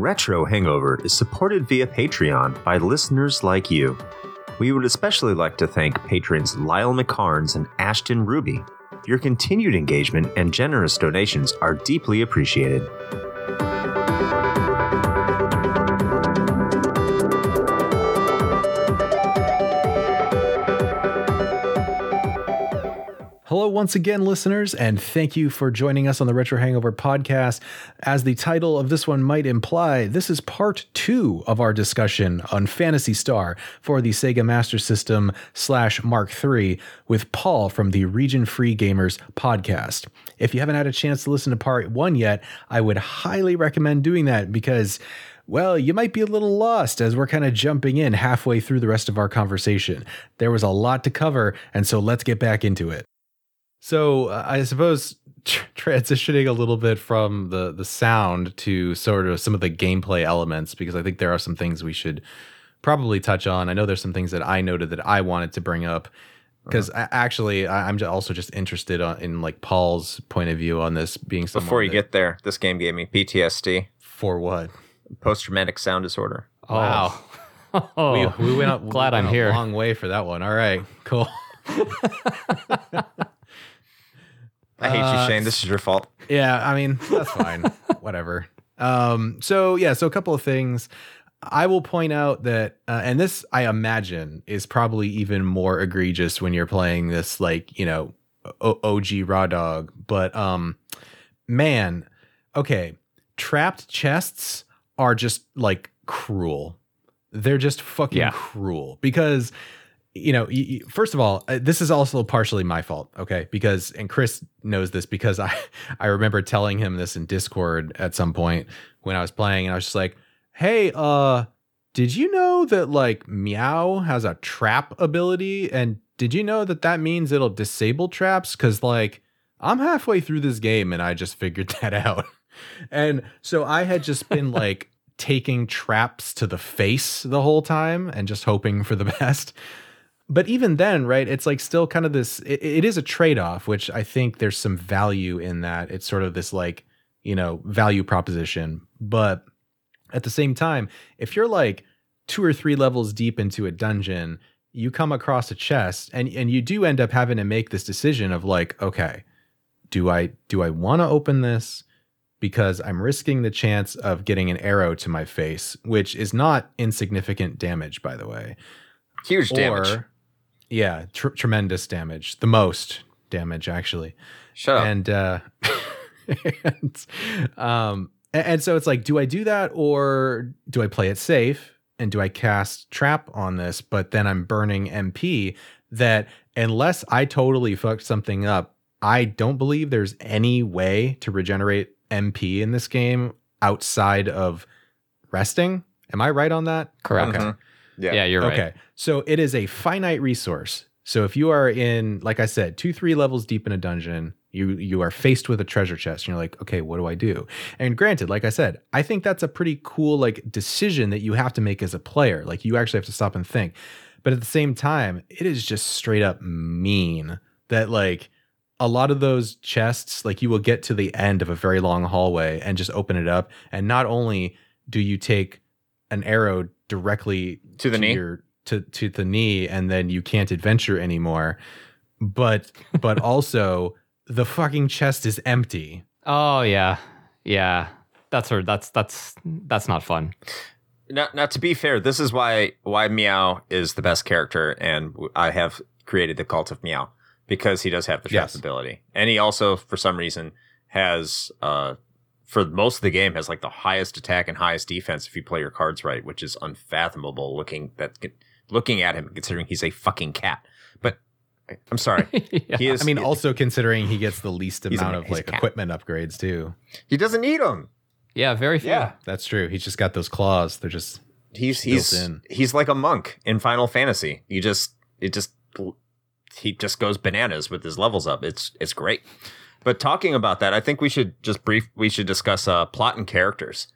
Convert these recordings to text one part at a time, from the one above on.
Retro Hangover is supported via Patreon by listeners like you. We would especially like to thank patrons Lyle McCarnes and Ashton Ruby. Your continued engagement and generous donations are deeply appreciated. Once again, listeners, and thank you for joining us on the Retro Hangover podcast. As the title of this one might imply, this is part two of our discussion on Phantasy Star for the Sega Master System slash Mark III with Paul from the Region Free Gamers podcast. If you haven't had a chance to listen to part one yet, I would highly recommend doing that because well, you might be a little lost as we're kind of jumping in halfway through the rest of our conversation. There was a lot to cover, and so let's get back into it. So uh, I suppose tr- transitioning a little bit from the the sound to sort of some of the gameplay elements because I think there are some things we should probably touch on. I know there's some things that I noted that I wanted to bring up because uh-huh. actually I, am also just interested on, in like Paul's point of view on this being. Before you that, get there, this game gave me PTSD. For what? Post traumatic sound disorder. Oh. Wow. Oh, we, we went up. Glad we went I'm here. A long way for that one. All right, cool. I hate uh, you, Shane. This is your fault. Yeah, I mean that's fine. Whatever. Um, so yeah, so a couple of things. I will point out that, uh, and this I imagine is probably even more egregious when you're playing this, like you know, o- OG Raw Dog. But um, man, okay, trapped chests are just like cruel. They're just fucking yeah. cruel because you know, first of all, uh, this is also partially my fault, okay? Because and Chris knows this because I I remember telling him this in Discord at some point when I was playing and I was just like, "Hey, uh did you know that like Myau has a trap ability and did you know that that means it'll disable traps cuz like I'm halfway through this game and I just figured that out." and so I had just been like taking traps to the face the whole time and just hoping for the best but even then, right, it's like still kind of this, it, it is a trade off, which I think there's some value in that. It's sort of this like, you know, value proposition. But at the same time, if you're like two or three levels deep into a dungeon, you come across a chest and, and you do end up having to make this decision of like, okay, do I do I want to open this because I'm risking the chance of getting an arrow to my face, which is not insignificant damage, by the way. Huge damage. Yeah, tr- tremendous damage. The most damage, actually. Shut up. And uh, and, um, and, so it's like, do I do that or do I play it safe and do I cast trap on this? But then I'm burning MP. That unless I totally fucked something up, I don't believe there's any way to regenerate MP in this game outside of resting. Am I right on that? Correct. Okay. Mm-hmm. Yeah. yeah, you're right. Okay. So it is a finite resource. So if you are in, like I said, two, three levels deep in a dungeon, you you are faced with a treasure chest and you're like, okay, what do I do? And granted, like I said, I think that's a pretty cool like decision that you have to make as a player. Like you actually have to stop and think. But at the same time, it is just straight up mean that like a lot of those chests, like you will get to the end of a very long hallway and just open it up. And not only do you take an arrow directly to the to knee? your, to to the knee and then you can't adventure anymore. But but also the fucking chest is empty. Oh yeah. Yeah. That's her that's that's that's not fun. Now, now to be fair this is why why Myau is the best character and i have created the cult of Myau because he does have the trap yes. ability. And he also for some reason has uh for most of the game has like the highest attack and highest defense if you play your cards right, which is unfathomable looking that looking at him considering he's a fucking cat. But I'm sorry. yeah. He is I mean also considering he gets the least amount a, of like equipment upgrades too. He doesn't need them. Yeah, very few. Yeah, that's true. He's just got those claws. They're just he's he's in. he's like a monk in Final Fantasy. You just it just he just goes bananas with his levels up. It's it's great. But talking about that, I think we should just brief. We should discuss uh, plot and characters.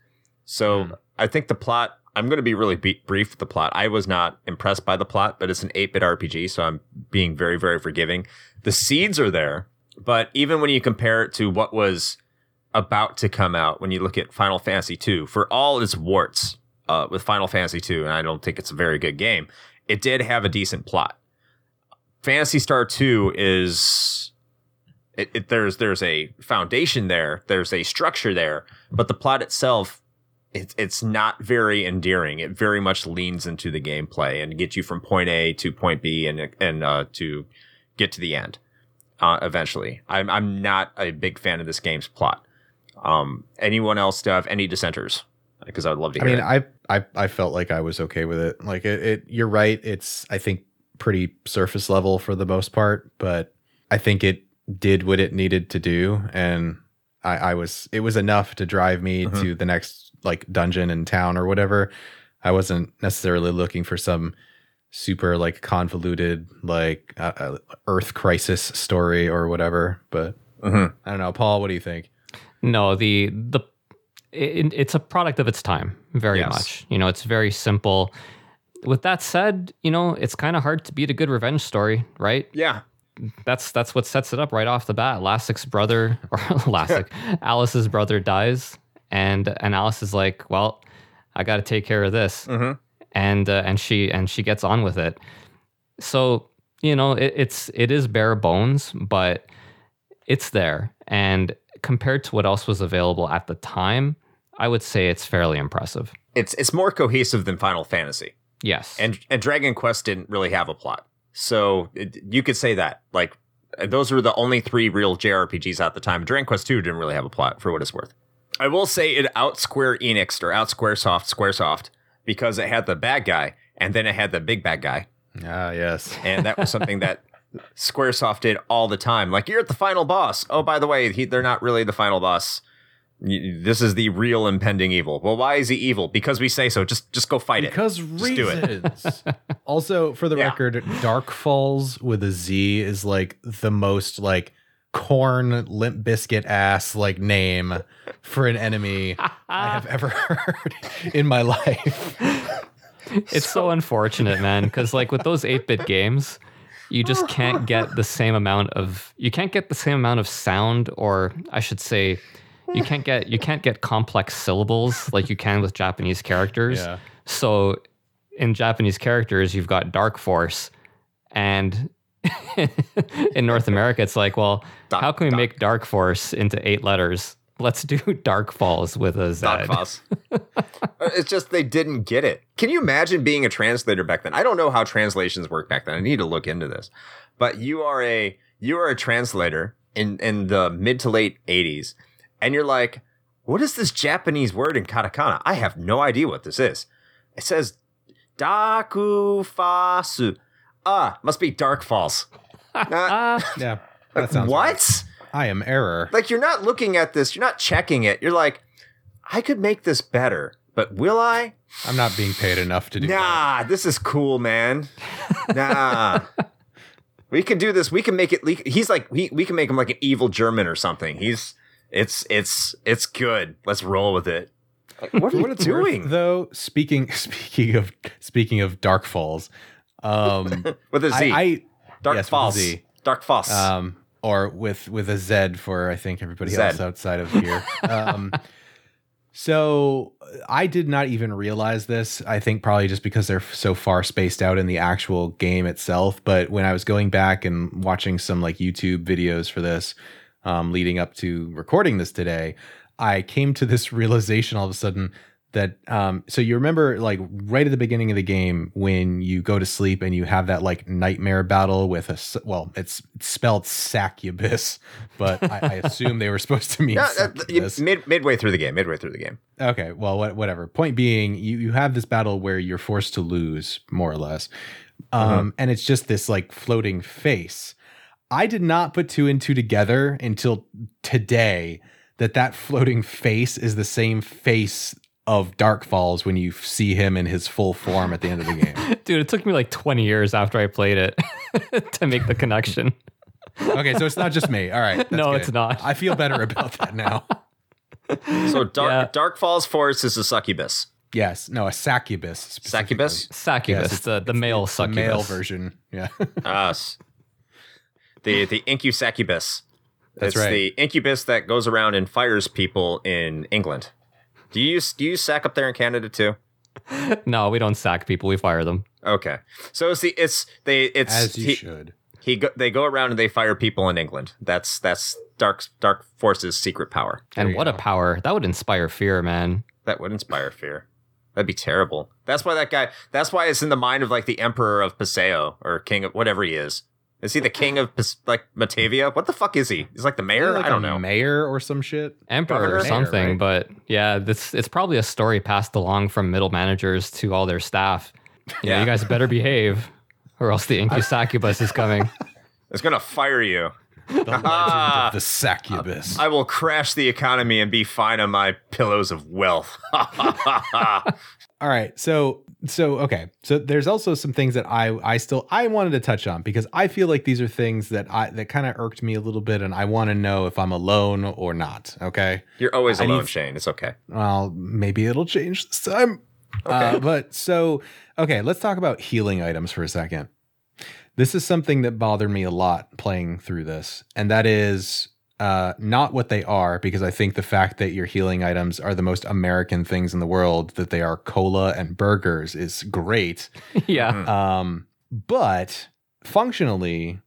So mm. I think the plot. I'm going to be really be- brief with the plot. I was not impressed by the plot, but it's an 8-bit RPG, so I'm being very, very forgiving. The seeds are there, but even when you compare it to what was about to come out when you look at Final Fantasy II, for all its warts uh, with Final Fantasy II, and I don't think it's a very good game, it did have a decent plot. Phantasy Star 2 is it, it, there's there's a foundation there, there's a structure there, but the plot itself it's it's not very endearing. It very much leans into the gameplay and gets you from point A to point B and and uh, to get to the end uh, eventually. I'm I'm not a big fan of this game's plot. Um, anyone else have any dissenters? Because I'd love to. I mean, it. I I I felt like I was okay with it. Like it, it, you're right. It's I think pretty surface level for the most part, but I think it did what it needed to do, and I, I was it was enough to drive me mm-hmm. to the next like dungeon in town or whatever. I wasn't necessarily looking for some super like convoluted like uh, uh, Earth crisis story or whatever. But mm-hmm. I don't know, Paul. What do you think? No, the the it, it's a product of its time, very yes. much. You know, it's very simple. With that said, you know, it's kind of hard to beat a good revenge story, right? Yeah. That's that's what sets it up right off the bat. Lassic's brother or Lassic, Alis's brother dies and and Alis is like, "Well, I got to take care of this," mm-hmm. and uh, and she and she gets on with it. So you know, it, it's it is bare bones, but it's there, and compared to what else was available at the time, I would say it's fairly impressive. It's it's more cohesive than Final Fantasy. Yes, and and Dragon Quest didn't really have a plot, so it, you could say that like those were the only three real JRPGs at the time. Dragon Quest Two didn't really have a plot, for what it's worth. I will say it out Square Enix or out Squaresoft, Squaresoft, because it had the bad guy and then it had the big bad guy. Ah, yes. And that was something that Squaresoft did all the time. Like, you're at the final boss. Oh, by the way, he, they're not really the final boss. This is the real impending evil. Well, why is he evil? Because we say so. Just just go fight because it. Because reasons. also, for the yeah. record, Dark Falz with a Z is like the most like corn limp biscuit ass like name for an enemy I have ever heard in my life. It's so, so unfortunate, man, because like with those 8-bit games, you just can't get the same amount of you can't get the same amount of sound or I should say you can't get you can't get complex syllables like you can with Japanese characters. Yeah. So in Japanese characters, you've got Dark Force and in North America, it's like, well, dark, how can we dark. make Dark Force into eight letters? Let's do Dark Falz with a Z. Dark Falz. it's just they didn't get it. Can you imagine being a translator back then? I don't know how translations work back then. I need to look into this. But you are a you are a translator in in the mid to late 80s and you're like, what is this Japanese word in katakana? I have no idea what this is. It says daku fasu ah, must be Dark Falz. Uh, yeah. That sounds what? Right. I am error. Like you're not looking at this, you're not checking it. You're like, I could make this better, but will I? I'm not being paid enough to do nah, that. this is cool, man. Nah. we can do this. We can make it he's like we, we can make him like an evil German or something. He's it's it's it's good. Let's roll with it. What are you doing? Though, speaking speaking of speaking of Dark Falz, um, with a Z. I, I Dark yes, Falls. Z. Dark Falz. Um, or with with a Z for I think everybody Zed. else outside of here. um, so I did not even realize this. I think probably just because they're so far spaced out in the actual game itself. But when I was going back and watching some like YouTube videos for this, um, leading up to recording this today, I came to this realization all of a sudden that um so you remember like right at the beginning of the game when you go to sleep and you have that like nightmare battle with a well it's, spelled succubus but I, I, assume they were supposed to mean uh, mid, midway through the game midway through the game. Okay well what, whatever. Point being you you have this battle where you're forced to lose more or less. Um mm-hmm. and it's just this like floating face i did not put two and two together until today that that floating face is the same face of Dark Falz when you see him in his full form at the end of the game. Dude, it took me like 20 years after I played it to make the connection. okay, so it's not just me. All right. No, good. it's not. I feel better about that now. so Dark yeah. Dark Falz Forest is a succubus. Yes. No, a succubus. Succubus? Succubus, yes, the, the male succubus. The male version. Yeah. Us. The the incusuccubus. That's it's right. the incubus that goes around and fires people in England. Do you use do you sack up there in Canada too? no, we don't sack people. We fire them. Okay, so it's the it's they it's As you he, should. he go, they go around and they fire people in England. That's that's dark dark forces secret power. and you what a power. That would inspire fear, man. That would inspire fear. That'd be terrible. That's why that guy. That's why it's in the mind of like the emperor of Paseo or king of whatever he is. Is he the king of like Motavia? What the fuck is he? He's like the mayor. Like I don't a know. Mayor or some shit. Emperor Governor? or Mayor, something, right? but yeah, this it's probably a story passed along from middle managers to all their staff. You know, Yeah. you guys better behave, or else the Inky Incusacubus is coming. It's gonna fire you. The legend of the succubus. I will crash the economy and be fine on my pillows of wealth. All right. So so okay. So there's also some things that I I still I wanted to touch on because I feel like these are things that I that kind of irked me a little bit and I want to know if I'm alone or not, okay? You're always I alone, need- Shane. It's okay. Well, maybe it'll change this time. Okay. Uh, but so, okay, let's talk about healing items for a second. This is something that bothered me a lot playing through this, and that is uh, not what they are, because I think the fact that your healing items are the most American things in the world, that they are cola and burgers, is great. yeah. Um, but functionally,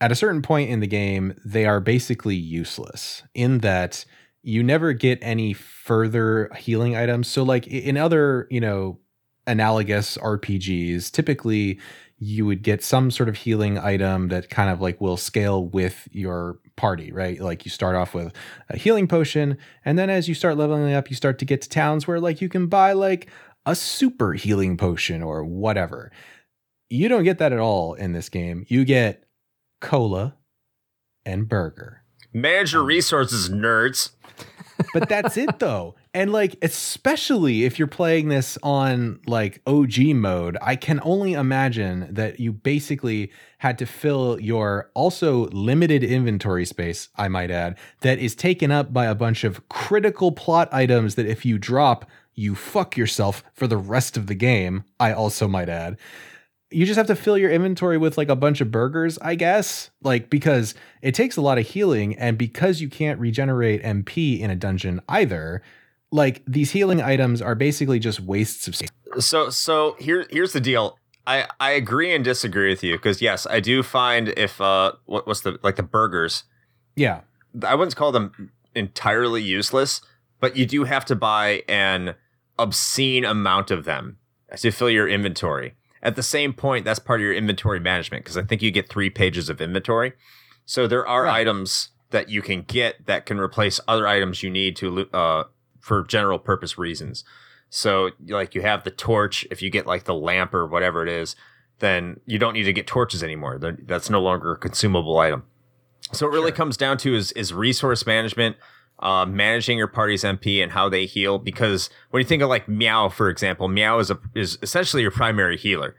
at a certain point in the game, they are basically useless in that you never get any further healing items. So, like in other, you know, analogous RPGs, typically you would get some sort of healing item that kind of like will scale with your party, right? Like you start off with a healing potion, and then as you start leveling up, you start to get to towns where like you can buy like a super healing potion or whatever. You don't get that at all in this game. You get cola and burger. Manage your um, resources, nerds. But that's it though. And like especially if you're playing this on like OG mode, I can only imagine that you basically had to fill your also limited inventory space, I might add, that is taken up by a bunch of critical plot items that if you drop, you fuck yourself for the rest of the game, I also might add you just have to fill your inventory with like a bunch of burgers, I guess. Like because it takes a lot of healing and because you can't regenerate MP in a dungeon either, like these healing items are basically just wastes of space. So so here here's the deal. I I agree and disagree with you because yes, I do find if uh what what's the like the burgers Yeah. I wouldn't call them entirely useless, but you do have to buy an obscene amount of them to fill your inventory. At the same point, that's part of your inventory management because I think you get three pages of inventory. So there are Right. items that you can get that can replace other items you need to uh, for general purpose reasons. So like you have the torch. If you get like the lamp or whatever it is, then you don't need to get torches anymore. That's no longer a consumable item. So it really comes down to is is resource management, uh, managing your party's MP and how they heal. Because when you think of like Myau, for example, Myau is a is essentially your primary healer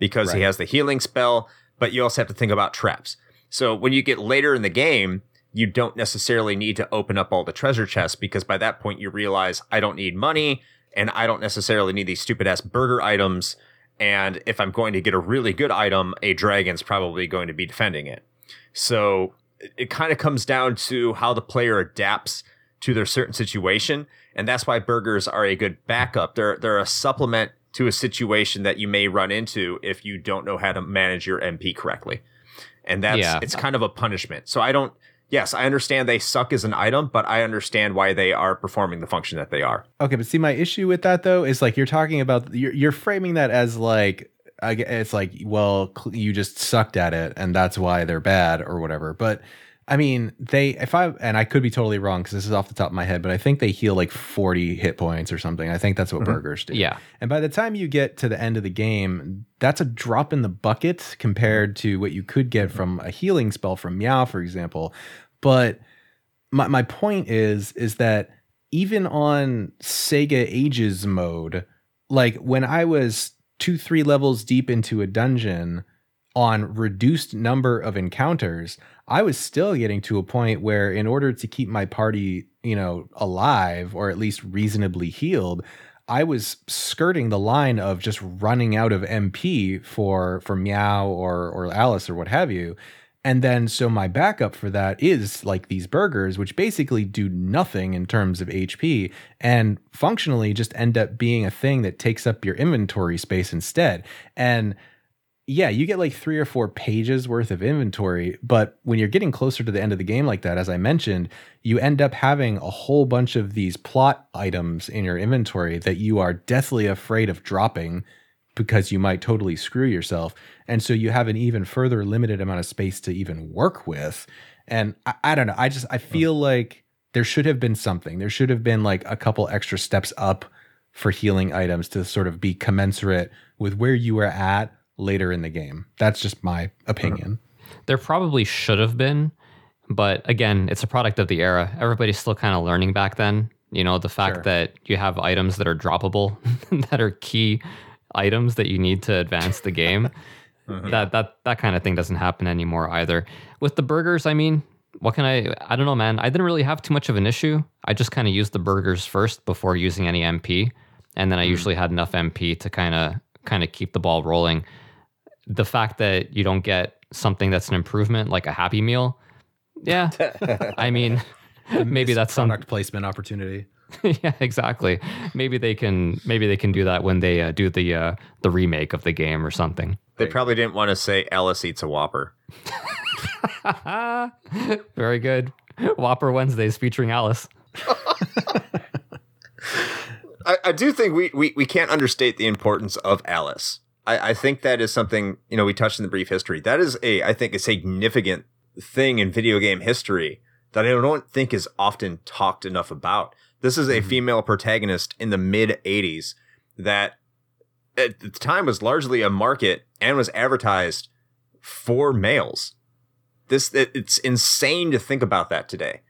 because he has the healing spell, but you also have to think about traps. So when you get later in the game, you don't necessarily need to open up all the treasure chests because by that point you realize I don't need money and I don't necessarily need these stupid ass burger items. And if I'm going to get a really good item, a dragon's probably going to be defending it. So it, kind of comes down to how the player adapts to their certain situation. And that's why burgers are a good backup. They're they're a supplement to a situation that you may run into if you don't know how to manage your MP correctly. And that's Yeah. it's kind of a punishment. So I don't yes, I understand they suck as an item, but I understand why they are performing the function that they are. Okay, but see, my issue with that though is like you're talking about you're, you're framing that as like it's like well you just sucked at it and that's why they're bad or whatever. But I mean, they if I and I could be totally wrong because this is off the top of my head, but I think they heal like 40 hit points or something. I think that's what Mhm. burgers do. Yeah. And by the time you get to the end of the game, that's a drop in the bucket compared to what you could get from a healing spell from Myau, for example. But my, my point is is that even on Sega Ages mode, like when I was two, three levels deep into a dungeon on reduced number of encounters, I was still getting to a point where in order to keep my party, you know, alive or at least reasonably healed, I was skirting the line of just running out of MP for for Myau or or Alis or what have you. And then, so my backup for that is like these burgers, which basically do nothing in terms of HP and functionally just end up being a thing that takes up your inventory space instead. And yeah, you get like three or four pages worth of inventory, but when you're getting closer to the end of the game like that, as I mentioned, you end up having a whole bunch of these plot items in your inventory that you are deathly afraid of dropping because you might totally screw yourself. And so you have an even further limited amount of space to even work with. And I, I don't know. I just, I feel mm. like there should have been something. There should have been like a couple extra steps up for healing items to sort of be commensurate with where you were at later in the game. That's just my opinion. There probably should have been, but again, it's a product of the era. Everybody's still kind of learning back then. You know, the fact sure. that you have items that are droppable that are key items that you need to advance the game. mm-hmm. That that that kind of thing doesn't happen anymore either. With the burgers, I mean, what can I I don't know, man. I didn't really have too much of an issue. I just kind of used the burgers first before using any MP, and then I mm. usually had enough MP to kind of kind of keep the ball rolling. The fact that you don't get something that's an improvement like a happy meal, yeah. I mean, maybe that's some product placement opportunity. yeah, exactly. Maybe they can maybe they can do that when they uh, do the uh, the remake of the game or something. They probably didn't want to say Alis eats a Whopper. Very good. Whopper Wednesdays featuring Alis. I, I, do think we, we we can't understate the importance of Alis. I, I think that is something, you know, we touched in the brief history. That is a I think a significant thing in video game history that I don't think is often talked enough about. This is a mm-hmm. female protagonist in the mid 80s that at the time was largely a market and was advertised for males. This it, it's insane to think about that today.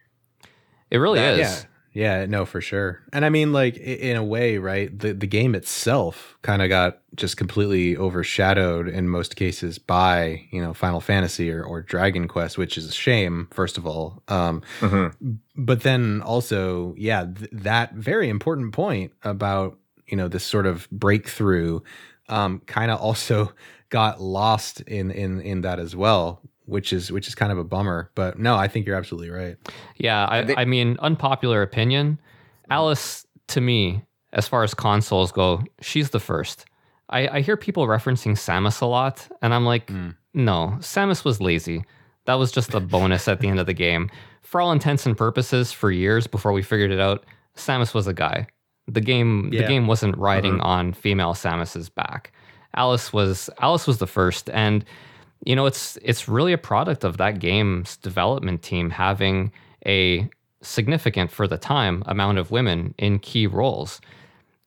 It really that, is. Yeah. Yeah, no, for sure. And I mean, like in a way, right? The the game itself kind of got just completely overshadowed in most cases by you know Final Fantasy or, or Dragon Quest, which is a shame, first of all. Um, mm-hmm. But then also, yeah, th- that very important point about you know this sort of breakthrough um, kind of also got lost in in in that as well which is which is kind of a bummer. But no, I think you're absolutely right. Yeah, I, I mean, unpopular opinion. Alis, to me, as far as consoles go, she's the first. I, I hear people referencing Samus a lot, and I'm like, mm. no, Samus was lazy. That was just a bonus at the end of the game. For all intents and purposes, for years before we figured it out, Samus was a guy. The game yeah. the game wasn't riding uh-huh. on female Samus's back. Alis was Alis was the first, and you know, it's it's really a product of that game's development team having a significant for the time amount of women in key roles.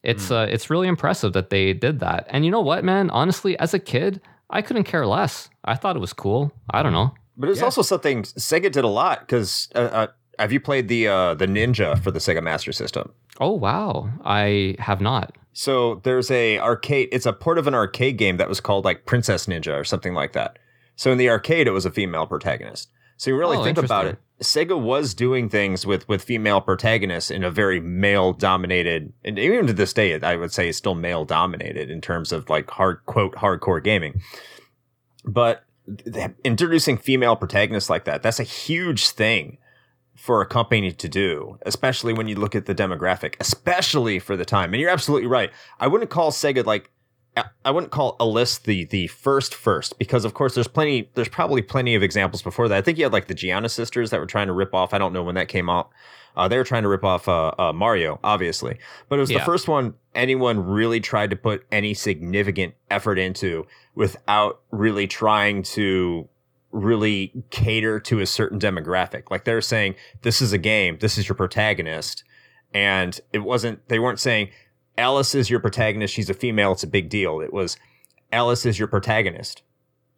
It's mm. uh, it's really impressive that they did that. And you know what, man? Honestly, as a kid, I couldn't care less. I thought it was cool. I don't know. But it's yeah. also something Sega did a lot because uh, uh, have you played the uh, the Ninja for the Sega Master System? Oh wow, I have not. So there's a arcade. It's a port of an arcade game that was called like Princess Ninja or something like that. So in the arcade, it was a female protagonist. So you really oh, think about it. Sega was doing things with with female protagonists in a very male dominated, and even to this day, I would say it's still male dominated in terms of like hard quote hardcore gaming. But introducing female protagonists like that, that's a huge thing for a company to do, especially when you look at the demographic, especially for the time. And you're absolutely right. I wouldn't call Sega like I wouldn't call Alis the the first first because of course there's plenty there's probably plenty of examples before that. I think you had like the Giana sisters that were trying to rip off. I don't know when that came out. Uh, they were trying to rip off uh, uh, Mario, obviously, but it was yeah. the first one anyone really tried to put any significant effort into without really trying to really cater to a certain demographic. Like they're saying, this is a game, this is your protagonist, and it wasn't. They weren't saying Alis is your protagonist. She's a female. It's a big deal. It was Alis is your protagonist.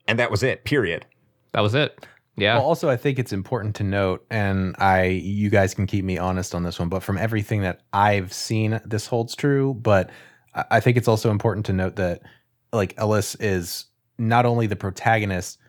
And that was it, period. That was it. Yeah. Well, also, I think it's important to note, and I, you guys can keep me honest on this one, but from everything that I've seen, this holds true. But I think it's also important to note that, like, Alis is not only the protagonist,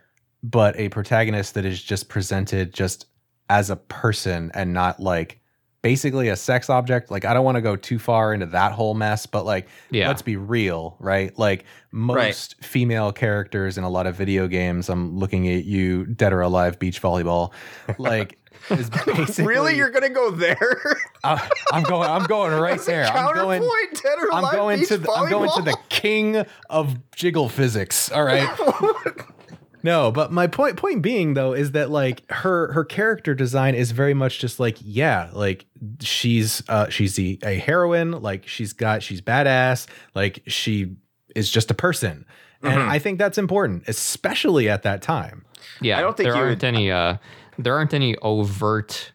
but a protagonist that is just presented just as a person and not like basically a sex object. Like I don't want to go too far into that whole mess, but like Yeah. let's be real, right? Like most female characters in a lot of video games, I'm looking at you, dead or alive beach volleyball, like is basically really, you're gonna go there? I, I'm going I'm going right there. I'm going Counterpoint, dead or I'm alive going beach to the, I'm going to the king of jiggle physics. All right. no, but my point point being though is that like her her character design is very much just like yeah, like she's uh she's the, a heroine, like she's got she's badass, like she is just a person. And Mhm. I think that's important, especially at that time. Yeah, I don't think there aren't would- any. Uh, there aren't any overt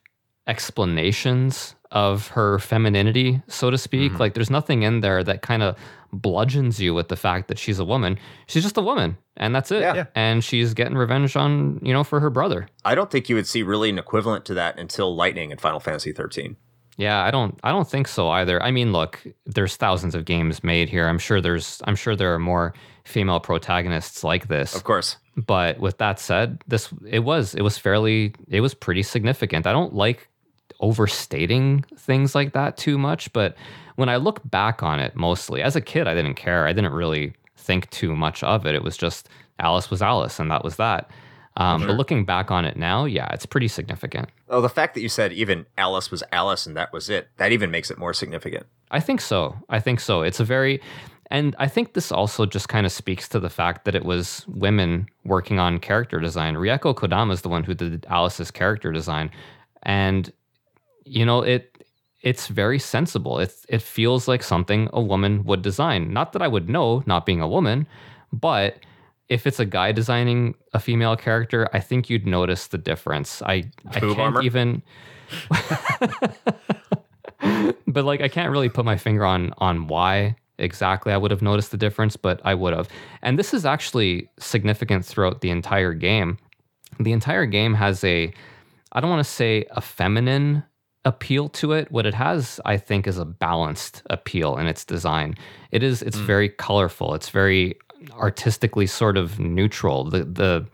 explanations of her femininity, so to speak. Mhm. Like, there's nothing in there that kind of bludgeons you with the fact that she's a woman. She's just a woman, and that's it. Yeah. Yeah. And she's getting revenge on you know for her brother. I don't think you would see really an equivalent to that until Lightning in Final Fantasy 13. Yeah, I don't I don't think so either. I mean, look, there's thousands of games made here. I'm sure there's I'm sure there are more female protagonists like this. Of course. But with that said, this it was it was fairly it was pretty significant. I don't like overstating things like that too much, but when I look back on it mostly, as a kid I didn't care. I didn't really think too much of it. It was just Alis was Alis and that was that. Um, But looking back on it now, yeah, it's pretty significant. Oh, the fact that you said even Alis was Alis and that was it, that even makes it more significant. I think so. I think so. It's a very, and I think this also just kind of speaks to the fact that it was women working on character design. Rieko Kodama is the one who did Alis's character design, and you know it. It's very sensible. It it feels like something a woman would design. Not that I would know, not being a woman, but if it's a guy designing a female character, I think you'd notice the difference. I I Boob can't armor? even. but like I can't really put my finger on on why exactly I would have noticed the difference, but I would have. And this is actually significant throughout the entire game. The entire game has a I don't want to say a feminine appeal to it. What it has, I think, is a balanced appeal in its design. It is it's hmm. very colorful. It's very artistically sort of neutral. The the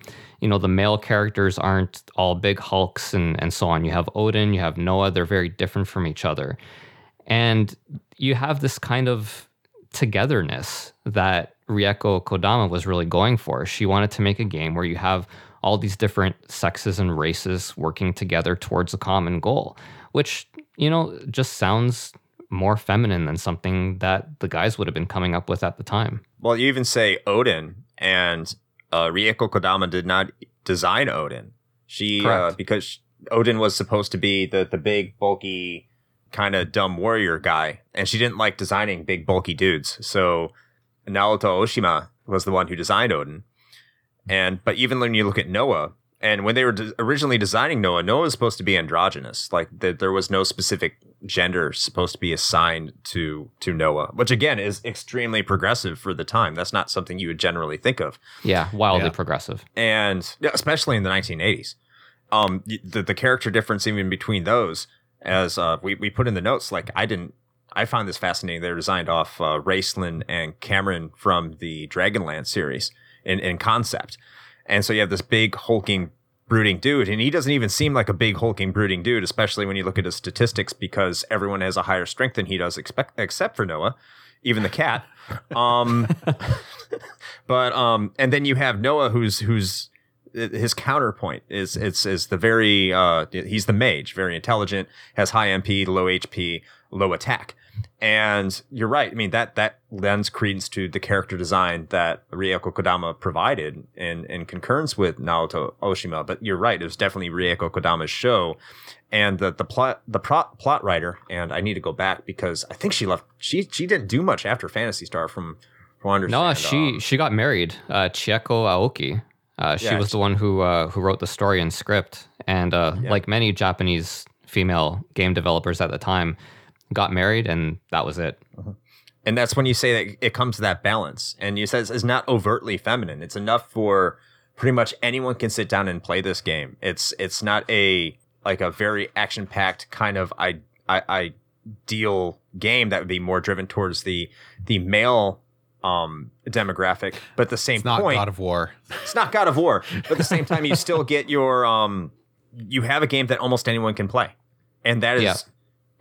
you know the male characters aren't all big hulks and and so on. You have Odin, you have Noah. They're very different from each other, and you have this kind of togetherness that Rieko Kodama was really going for. She wanted to make a game where you have all these different sexes and races working together towards a common goal, which, you know, just sounds more feminine than something that the guys would have been coming up with at the time. Well, you even say Odin, and uh, Rieko Kodama did not design Odin. She uh, because Odin was supposed to be the the big bulky kind of dumb warrior guy, and she didn't like designing big bulky dudes. So Naoto Oshima was the one who designed Odin. And but even when you look at Noah, and when they were de- originally designing Noah, Noah was supposed to be androgynous. Like that, there was no specific gender supposed to be assigned to to Noah, which again is extremely progressive for the time. That's not something you would generally think of, Yeah, wildly Yeah. progressive. and yeah, especially in the 1980s. Um, the the character difference even between those, as uh, we we put in the notes, like I didn't. I found this fascinating. They're designed off uh, Raistlin and Caramon from the Dragonlance series in, in concept. And so you have this big hulking brooding dude, and he doesn't even seem like a big hulking brooding dude, especially when you look at his statistics, because everyone has a higher strength than he does, expect, except for Noah, even the cat. Um, but um, and then you have Noah, who's who's his counterpoint is it's is the very uh he's the mage, very intelligent, has high MP, low HP, low attack. And you're right. I mean that that lends credence to the character design that Rieko Kodama provided in in concurrence with Naoto Oshima. But you're right. It was definitely Rieko Kodama's show, and the the plot the plot plot writer. And I need to go back because I think she left. She she didn't do much after Phantasy Star from from No, she Um, she got married. Uh, Chieko Aoki. Uh, she Yeah, was the one who uh, who wrote the story and script, and uh, Yeah. like many Japanese female game developers at the time, got married, and that was it. And that's when you say that it comes to that balance. And you says it's not overtly feminine. It's enough for pretty much anyone can sit down and play this game. It's it's not a like a very action packed kind of I, I ideal game that would be more driven towards the the male um demographic. But at the same It's not point, God of War. it's not God of War. But at the same time, you still get your um you have a game that almost anyone can play. And that is Yeah.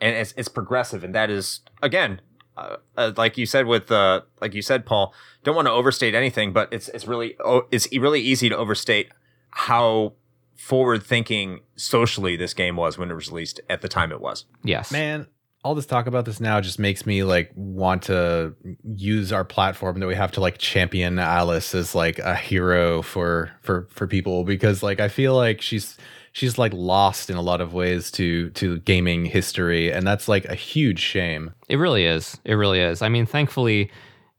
And it's it's progressive, and that is again, uh, uh, like you said with uh, like you said, Paul. Don't want to overstate anything, but it's it's really oh, it's really easy to overstate how forward thinking socially this game was when it was released at the time it was. Yes, man all this talk about this now just makes me like want to use our platform that we have to like champion Alis as like a hero for for for people because like I feel like she's she's like lost in a lot of ways to to gaming history and that's like a huge shame. It really is. It really is. I mean, thankfully,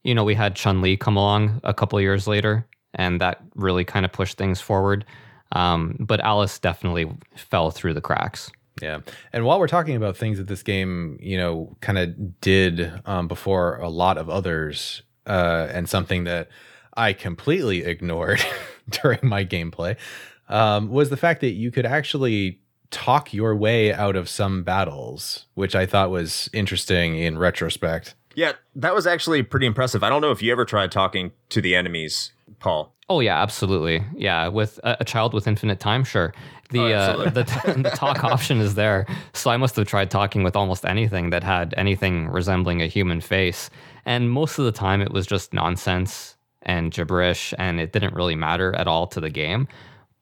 you know, we had Chun-Li come along a couple years later and that really kind of pushed things forward. Um, but Alis definitely fell through the cracks. Yeah. And while we're talking about things that this game, you know, kind of did um, before a lot of others, uh, and something that I completely ignored during my gameplay, um, was the fact that you could actually talk your way out of some battles, which I thought was interesting in retrospect. Yeah, that was actually pretty impressive. I don't know if you ever tried talking to the enemies, Paul. Oh yeah, absolutely. Yeah, with a, a child with infinite time, sure. The oh, uh, the the talk option is there, so I must have tried talking with almost anything that had anything resembling a human face, and most of the time it was just nonsense and gibberish, and it didn't really matter at all to the game.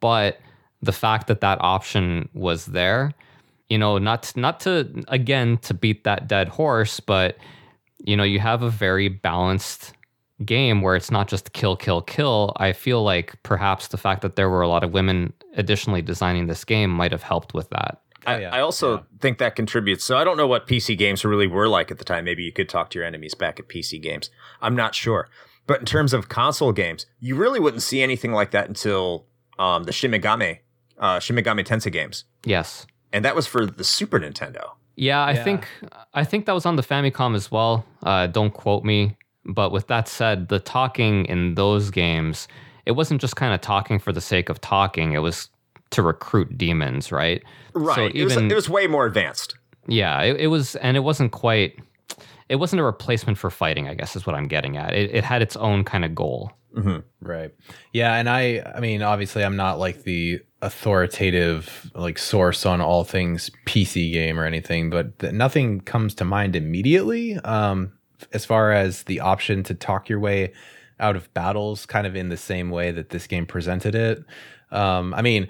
But the fact that that option was there, you know, not not to again to beat that dead horse, but you know, you have a very balanced game where it's not just kill, kill, kill, I feel like perhaps the fact that there were a lot of women additionally designing this game might have helped with that. I, oh, yeah. I also yeah. think that contributes. So I don't know what PC games really were like at the time. Maybe you could talk to your enemies back at PC games. I'm not sure. But in terms of console games, you really wouldn't see anything like that until um, the Shin Megami, uh, Shin Megami Tensei games. Yes, and that was for the Super Nintendo. Yeah, I yeah. think I think that was on the Famicom as well. Uh, don't quote me. But with that said, the talking in those games, it wasn't just kind of talking for the sake of talking. It was to recruit demons, right? Right. So even, it, was, it was way more advanced. Yeah, it, it, was, and it wasn't quite. It wasn't a replacement for fighting. I guess is what I'm getting at. It, it had its own kind of goal. Mm-hmm. Right. Yeah, and I, I mean, obviously, I'm not like the authoritative like source on all things PC game or anything, but th- nothing comes to mind immediately. Um, as far as the option to talk your way out of battles, kind of in the same way that this game presented it. Um, I mean,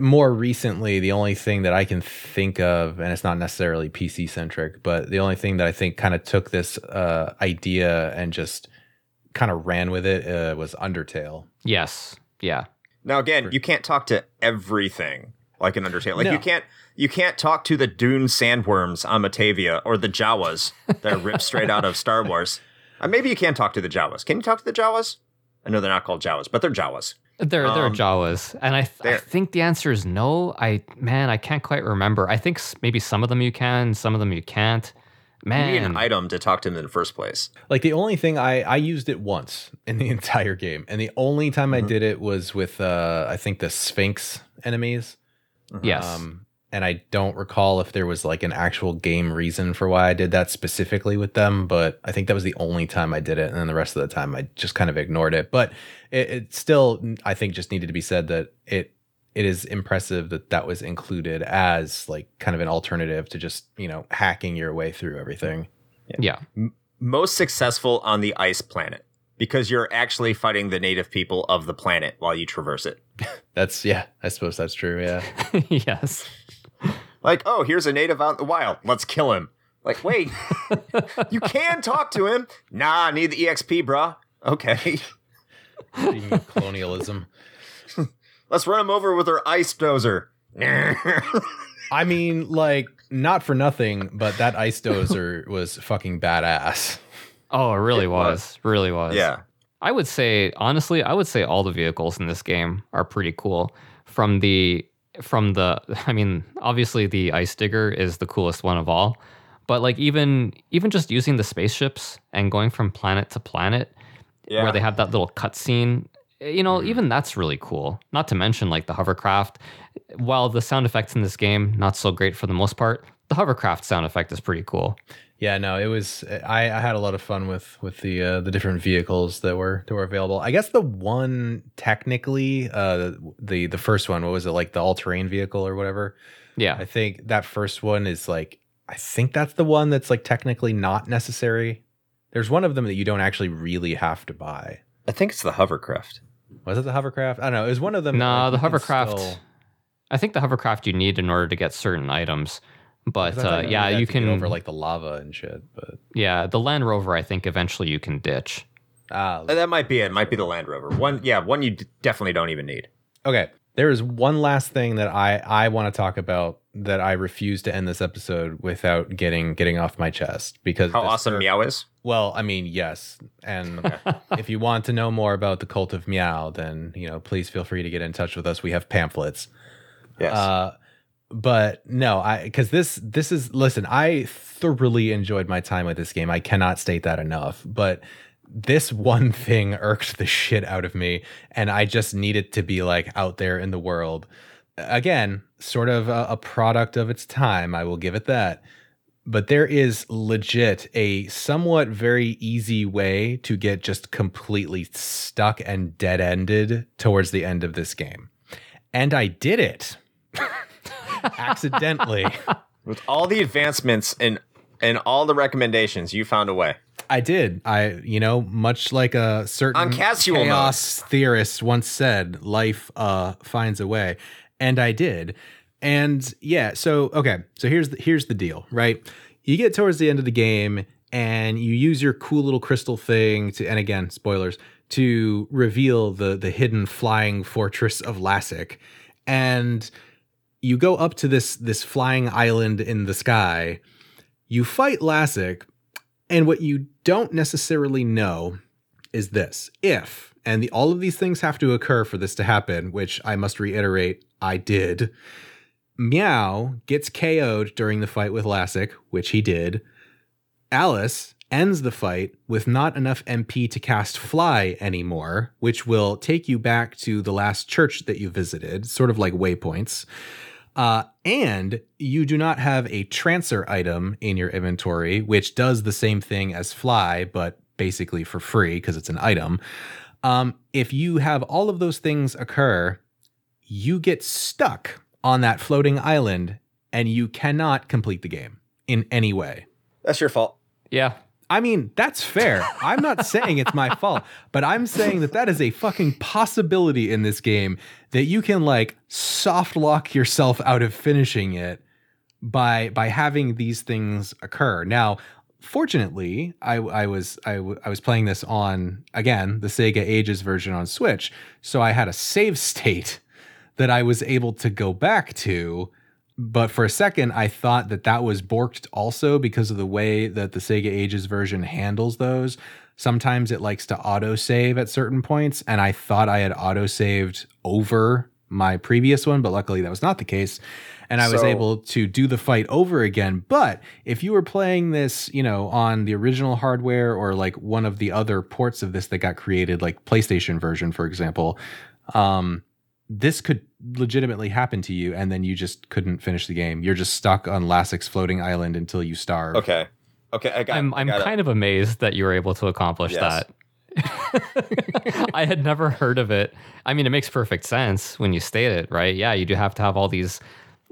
more recently, the only thing that I can think of, and it's not necessarily PC centric, but the only thing that I think kind of took this uh, idea and just kind of ran with it uh, was Undertale. Yes. Yeah. Now, again, you can't talk to everything like an Undertale. Like no. you can't you can't talk to the dune sandworms on Motavia or the Jawas that are ripped straight out of Star Wars. Uh, maybe you can talk to the Jawas. Can you talk to the Jawas? I know they're not called Jawas, but they're Jawas. They're they're um, Jawas, and I, th- I think the answer is no. I man, I can't quite remember. I think maybe some of them you can, some of them you can't. Man, you need an item to talk to him in the first place. Like the only thing I I used it once in the entire game, and the only time mm-hmm. I did it was with uh I think the Sphinx enemies. Mm-hmm. Yes. Um, and I don't recall if there was like an actual game reason for why I did that specifically with them, but I think that was the only time I did it, and then the rest of the time I just kind of ignored it. But it, it still, I think, just needed to be said that it it is impressive that that was included as like kind of an alternative to just you know hacking your way through everything. Yeah. yeah. M- most successful on the ice planet because you're actually fighting the native people of the planet while you traverse it. that's yeah, I suppose that's true. Yeah. yes. Like, oh, here's a native out in the wild. Let's kill him. Like, wait, you can talk to him. Nah, need the EXP, bruh. Okay. colonialism. Let's run him over with our ice dozer. I mean, like, not for nothing, but that ice dozer was fucking badass. Oh, it really it was. was. Really was. Yeah. I would say, honestly, I would say all the vehicles in this game are pretty cool. From the from the I mean, obviously the ice digger is the coolest one of all. But like even even just using the spaceships and going from planet to planet yeah. where they have that little cutscene, you know, mm. even that's really cool. Not to mention like the hovercraft. While the sound effects in this game not so great for the most part, the hovercraft sound effect is pretty cool. Yeah, no, it was. I, I had a lot of fun with with the uh, the different vehicles that were that were available. I guess the one technically, uh, the the first one, what was it like the all terrain vehicle or whatever? Yeah, I think that first one is like I think that's the one that's like technically not necessary. There's one of them that you don't actually really have to buy. I think it's the hovercraft. Was it the hovercraft? I don't know. It was one of them. No, like, the hovercraft. still- I think the hovercraft you need in order to get certain items. But uh, you yeah, you to get can. over like the lava and shit. But yeah, the Land Rover. I think eventually you can ditch. ah, Uh, That might be it. Might be the Land Rover. One, yeah, one you d- definitely don't even need. Okay. There is one last thing that I I want to talk about that I refuse to end this episode without getting getting off my chest because How awesome Myau is. Well, I mean, yes. And if you want to know more about the cult of Myau, then, you know, please feel free to get in touch with us. We have pamphlets. Yes. Uh but no, I cuz this this is listen, I thoroughly enjoyed my time with this game. I cannot state that enough, but this one thing irked the shit out of me and I just needed to be like out there in the world. Again, sort of a, a product of its time, I will give it that but there is legit a somewhat very easy way to get just completely stuck and dead ended towards the end of this game. And I did it accidentally. With all the advancements and and all the recommendations, you found a way. I did. I, you know, much like a certain On casual mode. chaos theorist once said, life uh finds a way. And I did. And yeah, so okay, so here's the here's the deal, right? You get towards the end of the game and you use your cool little crystal thing to and again, spoilers, to reveal the the hidden flying fortress of Lassic. And you go up to this this flying island in the sky. You fight Lassic, and what you don't necessarily know is this if, and the, all of these things have to occur for this to happen, which I must reiterate, I did. Myau gets KO'd during the fight with Lassic, which he did. Alis ends the fight with not enough MP to cast Fly anymore, which will take you back to the last church that you visited, sort of like waypoints. Uh, and you do not have a transfer item in your inventory, which does the same thing as Fly, but basically for free because it's an item. Um, if you have all of those things occur, you get stuck on that floating island and you cannot complete the game in any way. That's your fault. Yeah, I mean, that's fair. I'm not saying it's my fault, but I'm saying that that is a fucking possibility in this game that you can like soft lock yourself out of finishing it by by having these things occur. Now, fortunately, I I was I, w- I was playing this on again the Sega Ages version on Switch, so I had a save state that I was able to go back to but for a second i thought that that was borked also because of the way that the sega ages version handles those. Sometimes it likes to auto save at certain points and i thought i had auto saved over my previous one but luckily that was not the case. And i was able to do the fight over again. But if you were playing this you know on the original hardware or like one of the other ports of this that got created like playstation version for example um this could legitimately happen to you and then you just couldn't finish the game. You're just stuck on Lassic's floating island until you starve. Okay. Okay. I got. I'm I I'm got it. kind of amazed that you were able to accomplish Yes. that. I had never heard of it. I mean, it makes perfect sense when you state it, right? Yeah, you do have to have all these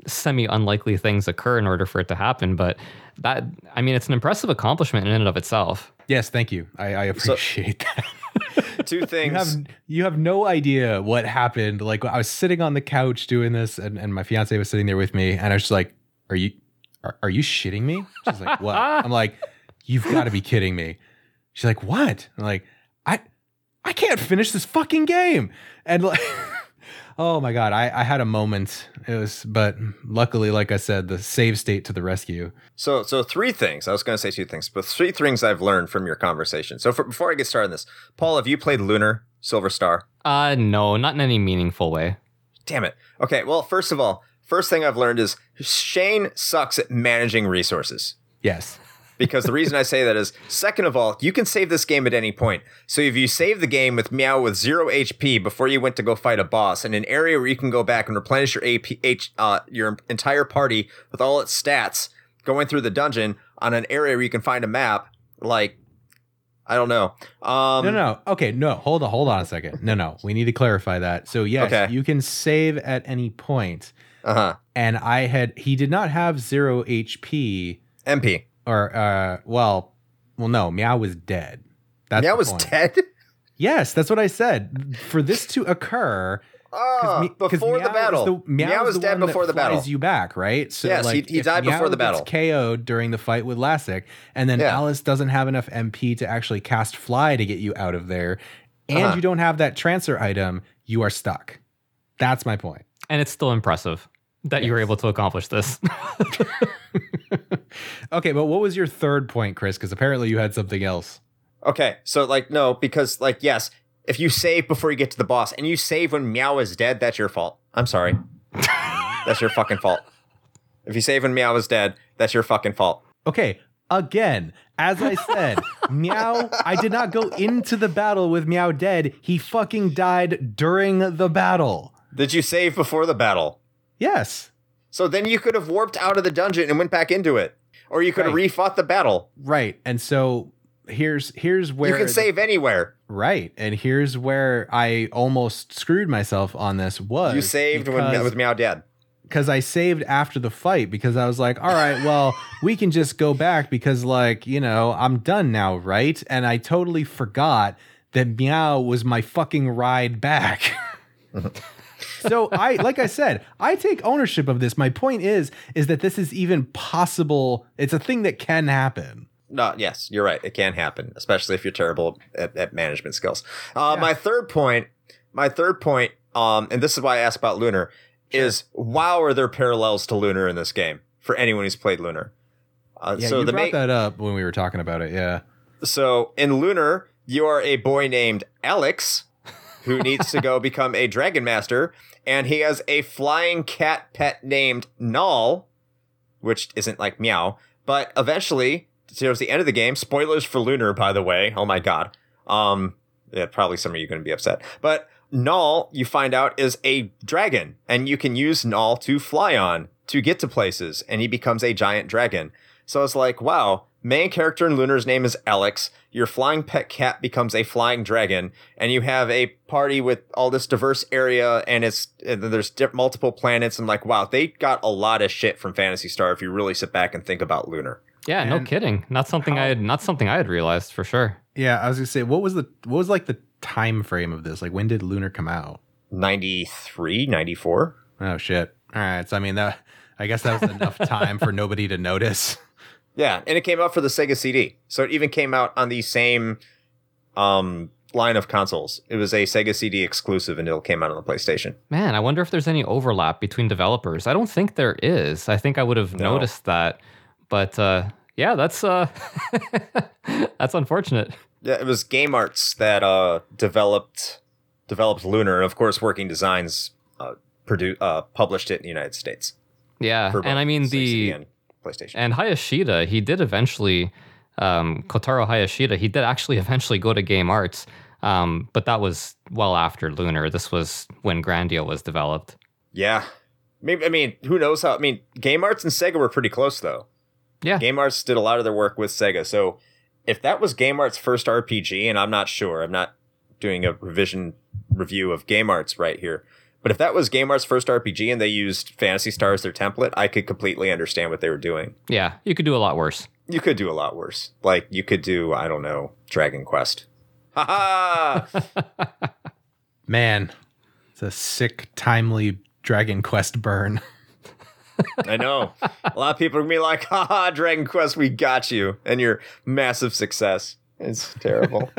semi unlikely things occur in order for it to happen, but that I mean, it's an impressive accomplishment in and of itself. Yes, thank you. I, I appreciate that. two things. You have you have no idea what happened. Like I was sitting on the couch doing this and, and my fiance was sitting there with me and I was just like, Are you are, are you shitting me? She's like, What? I'm like, You've got to be kidding me. She's like, What? I'm like, I I can't finish this fucking game. And like Oh my god, I, I had a moment. It was but luckily, like I said, the save state to the rescue. So, so three things. I was going to say two things, but three things I've learned from your conversation. So, for, before I get started on this, Paul, have you played Lunar Silver Star? Uh no, not in any meaningful way. Damn it. Okay. Well, first of all, first thing I've learned is Shane sucks at managing resources. Yes. Because the reason I say that is, second of all, you can save this game at any point. So if you save the game with Myau with zero HP before you went to go fight a boss, in an area where you can go back and replenish your AP, H, uh, your entire party with all its stats, going through the dungeon on an area where you can find a map, like I don't know. Um, No, no. Okay, no. Hold on. Hold on a second. No, no. We need to clarify that. So yes, Okay. you can save at any point. Uh huh. And I had he did not have zero HP MP. Or uh, well, well, no, Myau was dead. That's Myau was point. dead. Yes, that's what I said. For this to occur, Oh, me- 'cause before the Myau is battle. the- Myau, Myau is was dead one before that the battle. flies you back, right? So Yes, he- like, he if died before the battle. gets KO'd during the fight with Lassic, and then Yeah. Alis doesn't have enough MP to actually cast Fly to get you out of there, and Uh-huh. you don't have that transfer item, you are stuck. That's my point. And it's still impressive that you were able to accomplish this. Okay, but what was your third point, Chris? Because apparently you had something else. Okay, so like no, because like yes, if you save before you get to the boss and you save when Myau is dead, that's your fault. I'm sorry. that's your fucking fault. If you save when Myau is dead, that's your fucking fault. Okay, again, as I said, Myau, I did not go into the battle with Myau dead. He fucking died during the battle. Did you save before the battle? Yes. So then you could have warped out of the dungeon and went back into it. Or you could Right. refought the battle. Right. And so here's here's where you can save anywhere. right. And here's where I almost screwed myself on this was You saved when with Myau dead. because I saved after the fight because I was like, all right, well, we can just go back because, like, you know, I'm done now, right? And I totally forgot that Myau was my fucking ride back. so I, like I said, I take ownership of this. My point is, is that this is even possible. It's a thing that can happen. No, yes, you're right. It can happen, especially if you're terrible at, at management skills. Uh, My third point, my third point, um, and this is why I asked about Lunar, is wow, are there parallels to Lunar in this game for anyone who's played Lunar? Uh, Yeah, so you the brought main, that up when we were talking about it. Yeah. so in Lunar, you are a boy named Alex who needs to go become a dragon master, and he has a flying cat pet named Nall, which isn't like Myau, but eventually, towards the end of the game, spoilers for Lunar, by the way. Oh my god. Um, yeah, probably some of you are going to be upset, but Nall, you find out, is a dragon, and you can use Nall to fly on to get to places, and he becomes a giant dragon. So it's like, wow, main character in Lunar's name is Alex. Your flying pet cat becomes a flying dragon, and you have a party with all this diverse area, and it's and there's di- multiple planets. And like, wow, they got a lot of shit from Phantasy Star if you really sit back and think about Lunar. yeah, no kidding. Not something I had not something I had realized for sure. Yeah. I was going to say, what was the, what was like the time frame of this? Like, when did Lunar come out? 93, 94? Oh shit. All right. So I mean that I guess that was enough time for nobody to notice. Yeah, and it came out for the Sega CD. So it even came out on the same um, line of consoles. It was a Sega CD exclusive until it came out on the PlayStation. Man, I wonder if there's any overlap between developers. I don't think there is. I think I would have No. noticed that. But uh, yeah, that's uh, that's unfortunate. Yeah, it was Game Arts that uh, developed developed Lunar, and of course, Working Designs uh, produ- uh, published it in the United States. Yeah, and I mean the and PlayStation. and Hayashida, he did eventually, um, Kotaro Hayashida, he did actually eventually go to Game Arts, um, but that was well after Lunar. This was when Grandia was developed. yeah, maybe. I mean, who knows how? I mean, Game Arts and Sega were pretty close though. Yeah. Game Arts did a lot of their work with Sega. So if that was Game Arts' first RPG, and I'm not sure, I'm not doing a revision review of Game Arts right here. But if that was Game Arts' first RPG and they used Phantasy Star as their template, I could completely understand what they were doing. Yeah, you could do a lot worse. You could do a lot worse. Like you could do, I don't know, Dragon Quest. Ha ha! Man, it's a sick, timely Dragon Quest burn. I know. A lot of people are gonna be like, ha ha, Dragon Quest, we got you. And your massive success. It's terrible.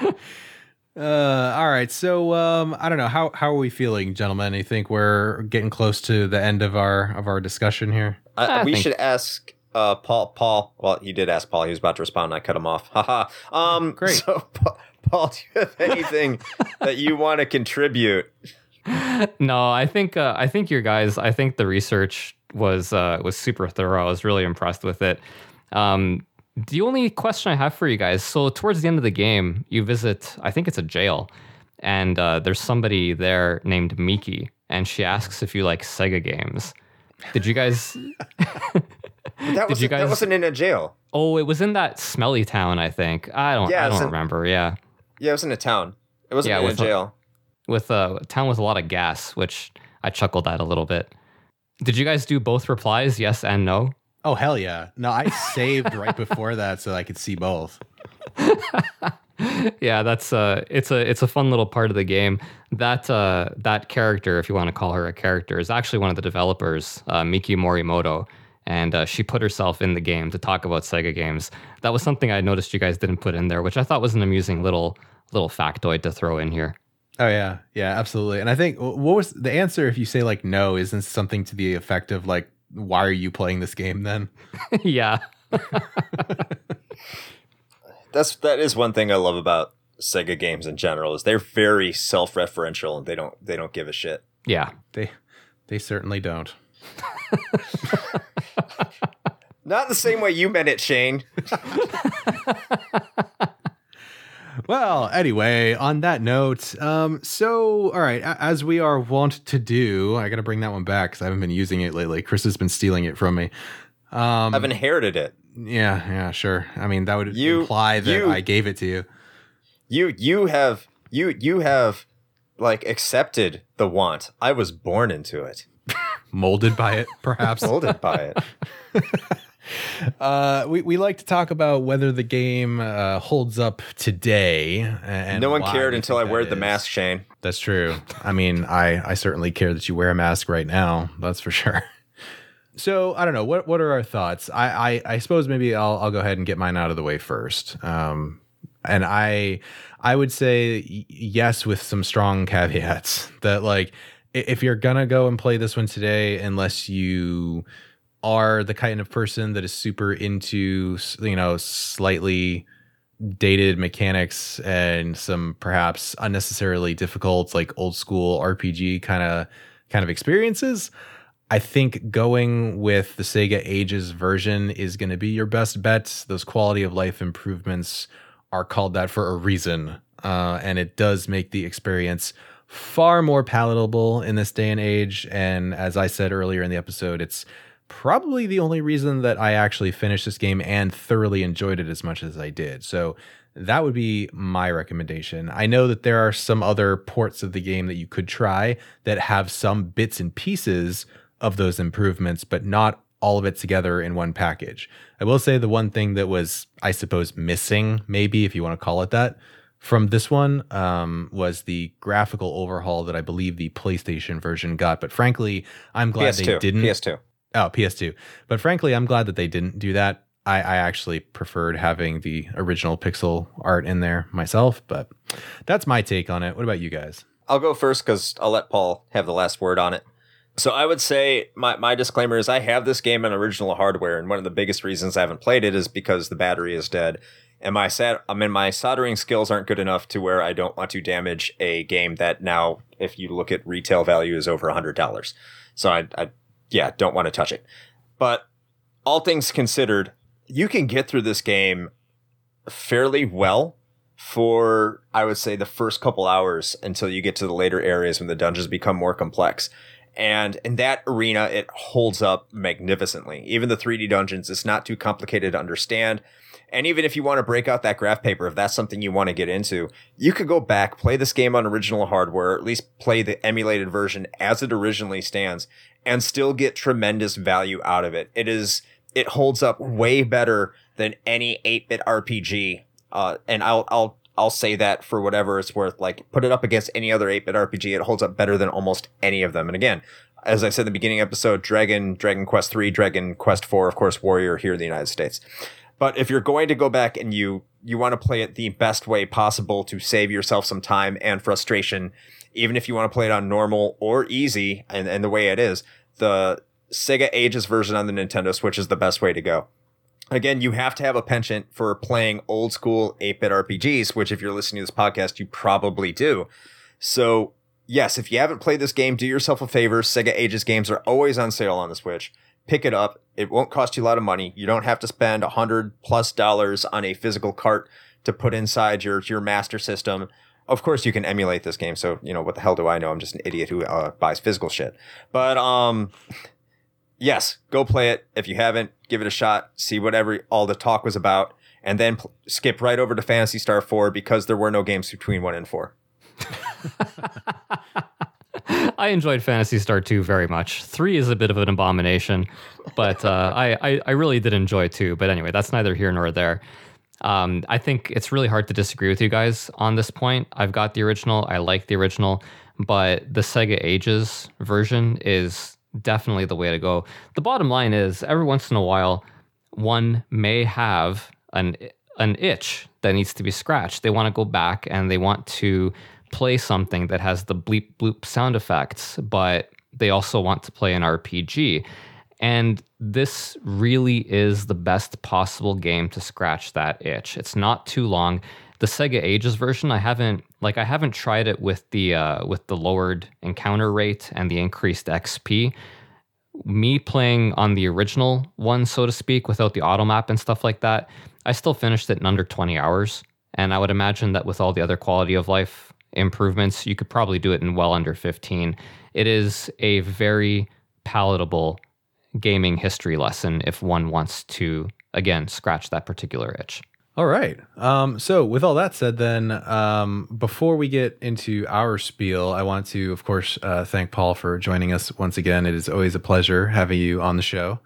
Uh, all right. So, um, I don't know how how are we feeling, gentlemen? You think we're getting close to the end of our of our discussion here? Uh, I we think- should ask uh, Paul. Paul. Well, he did ask Paul. He was about to respond, and I cut him off. Haha. Um, Great. So, Pa- Paul, do you have anything that you want to contribute? no, I think uh, I think your guys. I think the research was uh, was super thorough. I was really impressed with it. Um, the only question I have for you guys. So towards the end of the game, you visit. I think it's a jail, and uh, there's somebody there named Miki, and she asks if you like Sega games. Did you guys? That was you that guys- wasn't in a jail. Oh, it was in that smelly town. I think. I don't. Yeah, I don't in- remember. Yeah, Yeah, it was in a town. It wasn't Yeah, in a with a- jail. with a town with a lot of gas, which I chuckled at a little bit. Did you guys do both replies, yes and no? Oh hell yeah! No, I saved right before that so I could see both. yeah, that's uh it's a it's a fun little part of the game. That uh that character, if you want to call her a character, is actually one of the developers, uh, Miki Morimoto, and uh, she put herself in the game to talk about Sega games. That was something I noticed you guys didn't put in there, which I thought was an amusing little little factoid to throw in here. Oh yeah, yeah, absolutely. And I think what was the answer if you say like no isn't something to the effect of like why are you playing this game then? yeah. That's that is one thing I love about Sega games in general is they're very self-referential and they don't they don't give a shit. Yeah. They they certainly don't. Not the same way you meant it, Shane. Well, anyway, on that note, um, so all right, as we are wont to do, I got to bring that one back because I haven't been using it lately. Chris has been stealing it from me. Um, I've inherited it. Yeah, yeah, sure. I mean, that would you, imply that you, I gave it to you. You, you have, you, you have, like accepted the want. I was born into it. Molded by it, perhaps. Molded by it. Uh, we, we like to talk about whether the game uh, holds up today. And no one cared until I wear the mask, Shane. That's true. I mean, I, I certainly care that you wear a mask right now. That's for sure. So I don't know. What what are our thoughts? I I, I suppose maybe I'll I'll go ahead and get mine out of the way first. Um, and I I would say yes with some strong caveats that like if you're gonna go and play this one today, unless you are the kind of person that is super into you know slightly dated mechanics and some perhaps unnecessarily difficult like old school RPG kind of kind of experiences I think going with the Sega Ages version is going to be your best bet. Those quality of life improvements are called that for a reason. Uh, and it does make the experience far more palatable in this day and age. And as I said earlier in the episode, it's probably the only reason that I actually finished this game and thoroughly enjoyed it as much as I did. So that would be my recommendation. I know that there are some other ports of the game that you could try that have some bits and pieces of those improvements, but not all of it together in one package. I will say the one thing that was, I suppose, missing, maybe if you want to call it that, from this one um, was the graphical overhaul that I believe the PlayStation version got. But frankly, I'm glad PS2, they didn't. PS2. Oh, PS2. But frankly, I'm glad that they didn't do that. I, I actually preferred having the original pixel art in there myself, but that's my take on it. What about you guys? I'll go first because I'll let Paul have the last word on it. So I would say my, my disclaimer is I have this game on original hardware, and one of the biggest reasons I haven't played it is because the battery is dead. And my sat I mean my soldering skills aren't good enough to where I don't want to damage a game that now, if you look at retail value, is over hundred dollars. So I, I yeah, don't want to touch it. But all things considered, you can get through this game fairly well for I would say the first couple hours until you get to the later areas when the dungeons become more complex. And in that arena, it holds up magnificently. Even the 3D dungeons, it's not too complicated to understand. And even if you want to break out that graph paper, if that's something you want to get into, you could go back, play this game on original hardware, or at least play the emulated version as it originally stands, and still get tremendous value out of it. It is, it holds up way better than any 8-bit RPG. Uh, and I'll, I'll I'll say that for whatever it's worth. Like, put it up against any other 8 bit RPG, it holds up better than almost any of them. And again, as I said in the beginning episode, Dragon, Dragon Quest 3, Dragon Quest 4, of course, Warrior here in the United States. But if you're going to go back and you you want to play it the best way possible to save yourself some time and frustration, even if you want to play it on normal or easy, and, and the way it is, the Sega Ages version on the Nintendo Switch is the best way to go again, you have to have a penchant for playing old school 8 bit RPGs, which if you're listening to this podcast, you probably do. So, yes, if you haven't played this game, do yourself a favor. Sega Ages games are always on sale on the Switch. Pick it up. It won't cost you a lot of money. You don't have to spend a hundred plus dollars on a physical cart to put inside your, your master system. Of course, you can emulate this game. So, you know, what the hell do I know? I'm just an idiot who uh, buys physical shit. But, um, yes, go play it. If you haven't, give it a shot, see whatever all the talk was about, and then pl- skip right over to Phantasy Star 4 because there were no games between 1 and 4. I enjoyed Phantasy Star 2 very much. 3 is a bit of an abomination, but uh, I, I, I, really did enjoy 2. But anyway, that's neither here nor there. Um, I think it's really hard to disagree with you guys on this point. I've got the original, I like the original, but the Sega Ages version is definitely the way to go. The bottom line is every once in a while, one may have an an itch that needs to be scratched. They want to go back and they want to play something that has the bleep bloop sound effects, but they also want to play an RPG. And this really is the best possible game to scratch that itch. It's not too long. The Sega Ages version, I haven't like I haven't tried it with the uh, with the lowered encounter rate and the increased XP. Me playing on the original one, so to speak, without the auto map and stuff like that, I still finished it in under 20 hours. And I would imagine that with all the other quality of life improvements, you could probably do it in well under 15. It is a very palatable gaming history lesson if one wants to, again, scratch that particular itch. All right. Um, so, with all that said, then, um, before we get into our spiel, I want to, of course, uh, thank Paul for joining us once again. It is always a pleasure having you on the show.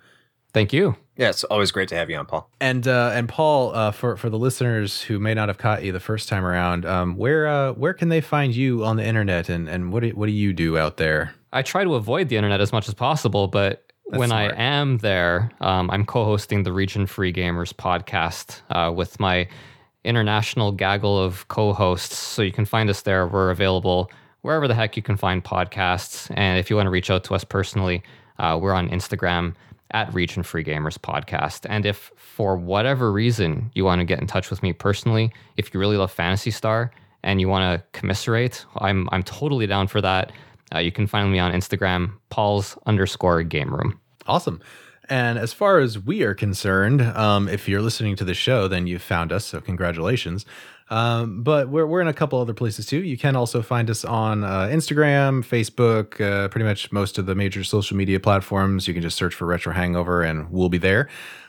Thank you. Yeah, it's always great to have you on, Paul. And uh, and Paul, uh, for for the listeners who may not have caught you the first time around, um, where uh, where can they find you on the internet, and and what do, what do you do out there? I try to avoid the internet as much as possible, but That's when smart. I am there, um, I'm co-hosting the Region Free Gamers podcast uh, with my international gaggle of co-hosts. So you can find us there. We're available wherever the heck you can find podcasts, and if you want to reach out to us personally, uh, we're on Instagram at Region Free Gamers Podcast. And if for whatever reason you want to get in touch with me personally, if you really love Phantasy Star and you want to commiserate, I'm I'm totally down for that. Uh, you can find me on Instagram, Paul's underscore game room. Awesome. And as far as we are concerned, um, if you're listening to the show, then you've found us. So congratulations. Um, but we're, we're in a couple other places too. You can also find us on uh, Instagram, Facebook, uh, pretty much most of the major social media platforms. You can just search for Retro Hangover and we'll be there.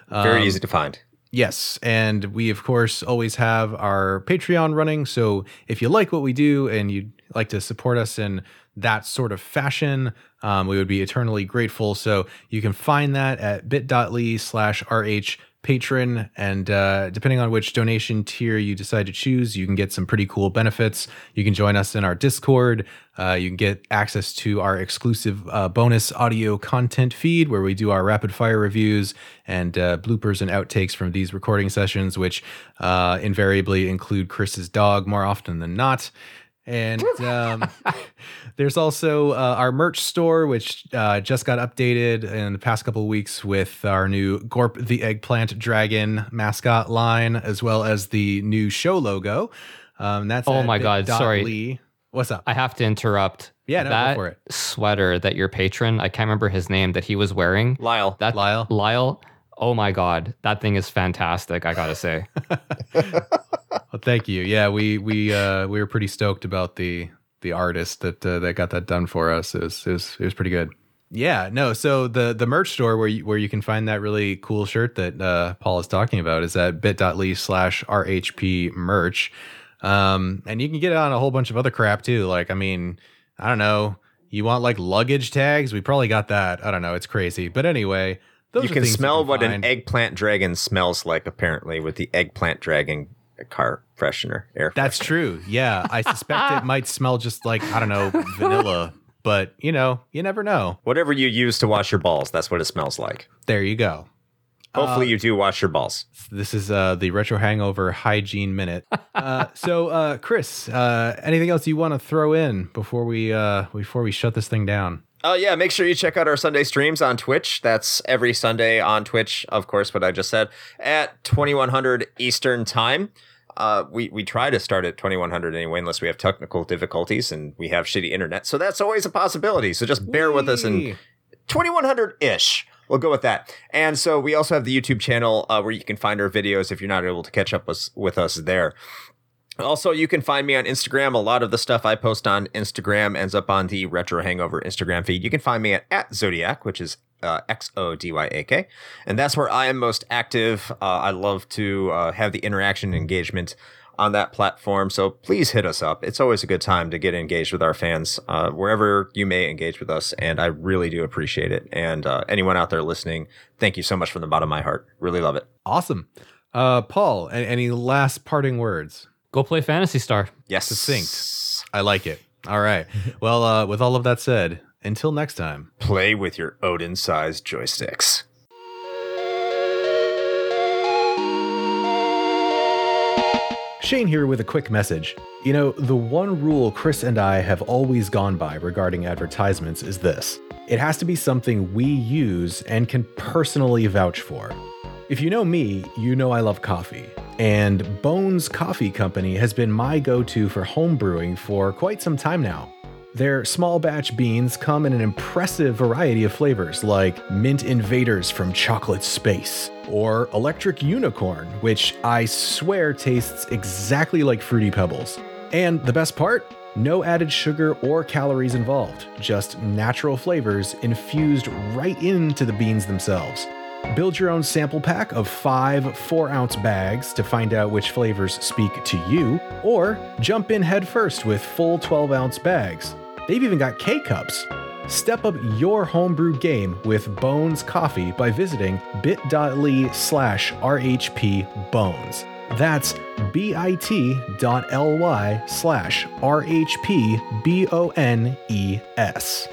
Very um, easy to find. Yes. And we, of course, always have our Patreon running. So if you like what we do and you'd like to support us in that sort of fashion, um, we would be eternally grateful. So you can find that at bit.ly slash RH patron. And uh, depending on which donation tier you decide to choose, you can get some pretty cool benefits. You can join us in our Discord. Uh, you can get access to our exclusive uh, bonus audio content feed where we do our rapid fire reviews and uh, bloopers and outtakes from these recording sessions, which uh, invariably include Chris's dog more often than not. And um, there's also uh, our merch store, which uh, just got updated in the past couple of weeks with our new Gorp the Eggplant Dragon mascot line, as well as the new show logo. Um, that's oh my god, sorry. Lee. What's up? I have to interrupt. Yeah, no, that for it. sweater that your patron, I can't remember his name, that he was wearing. Lyle. That Lyle. Lyle. Oh my god, that thing is fantastic. I gotta say. well, thank you. Yeah, we we uh, we were pretty stoked about the the artist that uh, that got that done for us. It was, it was it was pretty good. Yeah, no. So the the merch store where you, where you can find that really cool shirt that uh, Paul is talking about is at bit.ly slash rhp merch, um, and you can get it on a whole bunch of other crap too. Like, I mean, I don't know. You want like luggage tags? We probably got that. I don't know. It's crazy, but anyway. you can smell you can what find. an eggplant dragon smells like, apparently, with the eggplant dragon car freshener, air. That's true. Yeah, I suspect it might smell just like I don't know vanilla, but you know, you never know. Whatever you use to wash your balls, that's what it smells like. There you go. Hopefully, uh, you do wash your balls. This is uh, the retro hangover hygiene minute. Uh, so, uh, Chris, uh, anything else you want to throw in before we uh, before we shut this thing down? Oh yeah, make sure you check out our Sunday streams on Twitch. That's every Sunday on Twitch, of course, what I just said, at 2100 Eastern Time. Uh, we we try to start at 2100 anyway, unless we have technical difficulties and we have shitty internet. So that's always a possibility. So just bear Whee! with us and 2100 ish. We'll go with that. And so we also have the YouTube channel uh, where you can find our videos if you're not able to catch up with, with us there. Also, you can find me on Instagram. A lot of the stuff I post on Instagram ends up on the Retro Hangover Instagram feed. You can find me at, at Xodyak, which is uh, X O D Y A K. And that's where I am most active. Uh, I love to uh, have the interaction and engagement on that platform. So please hit us up. It's always a good time to get engaged with our fans uh, wherever you may engage with us. And I really do appreciate it. And uh, anyone out there listening, thank you so much from the bottom of my heart. Really love it. Awesome. Uh, Paul, any last parting words? Go play Phantasy Star. Yes. Succinct. I like it. All right. Well, uh, with all of that said, until next time, play with your Odin sized joysticks. Shane here with a quick message. You know, the one rule Chris and I have always gone by regarding advertisements is this it has to be something we use and can personally vouch for. If you know me, you know I love coffee, and Bones Coffee Company has been my go to for home brewing for quite some time now. Their small batch beans come in an impressive variety of flavors like Mint Invaders from Chocolate Space, or Electric Unicorn, which I swear tastes exactly like Fruity Pebbles. And the best part? No added sugar or calories involved, just natural flavors infused right into the beans themselves. Build your own sample pack of five 4 ounce bags to find out which flavors speak to you, or jump in headfirst with full 12 ounce bags. They've even got K cups. Step up your homebrew game with Bones Coffee by visiting bit.ly slash RHP Bones. That's bit.ly slash RHP B O N E S.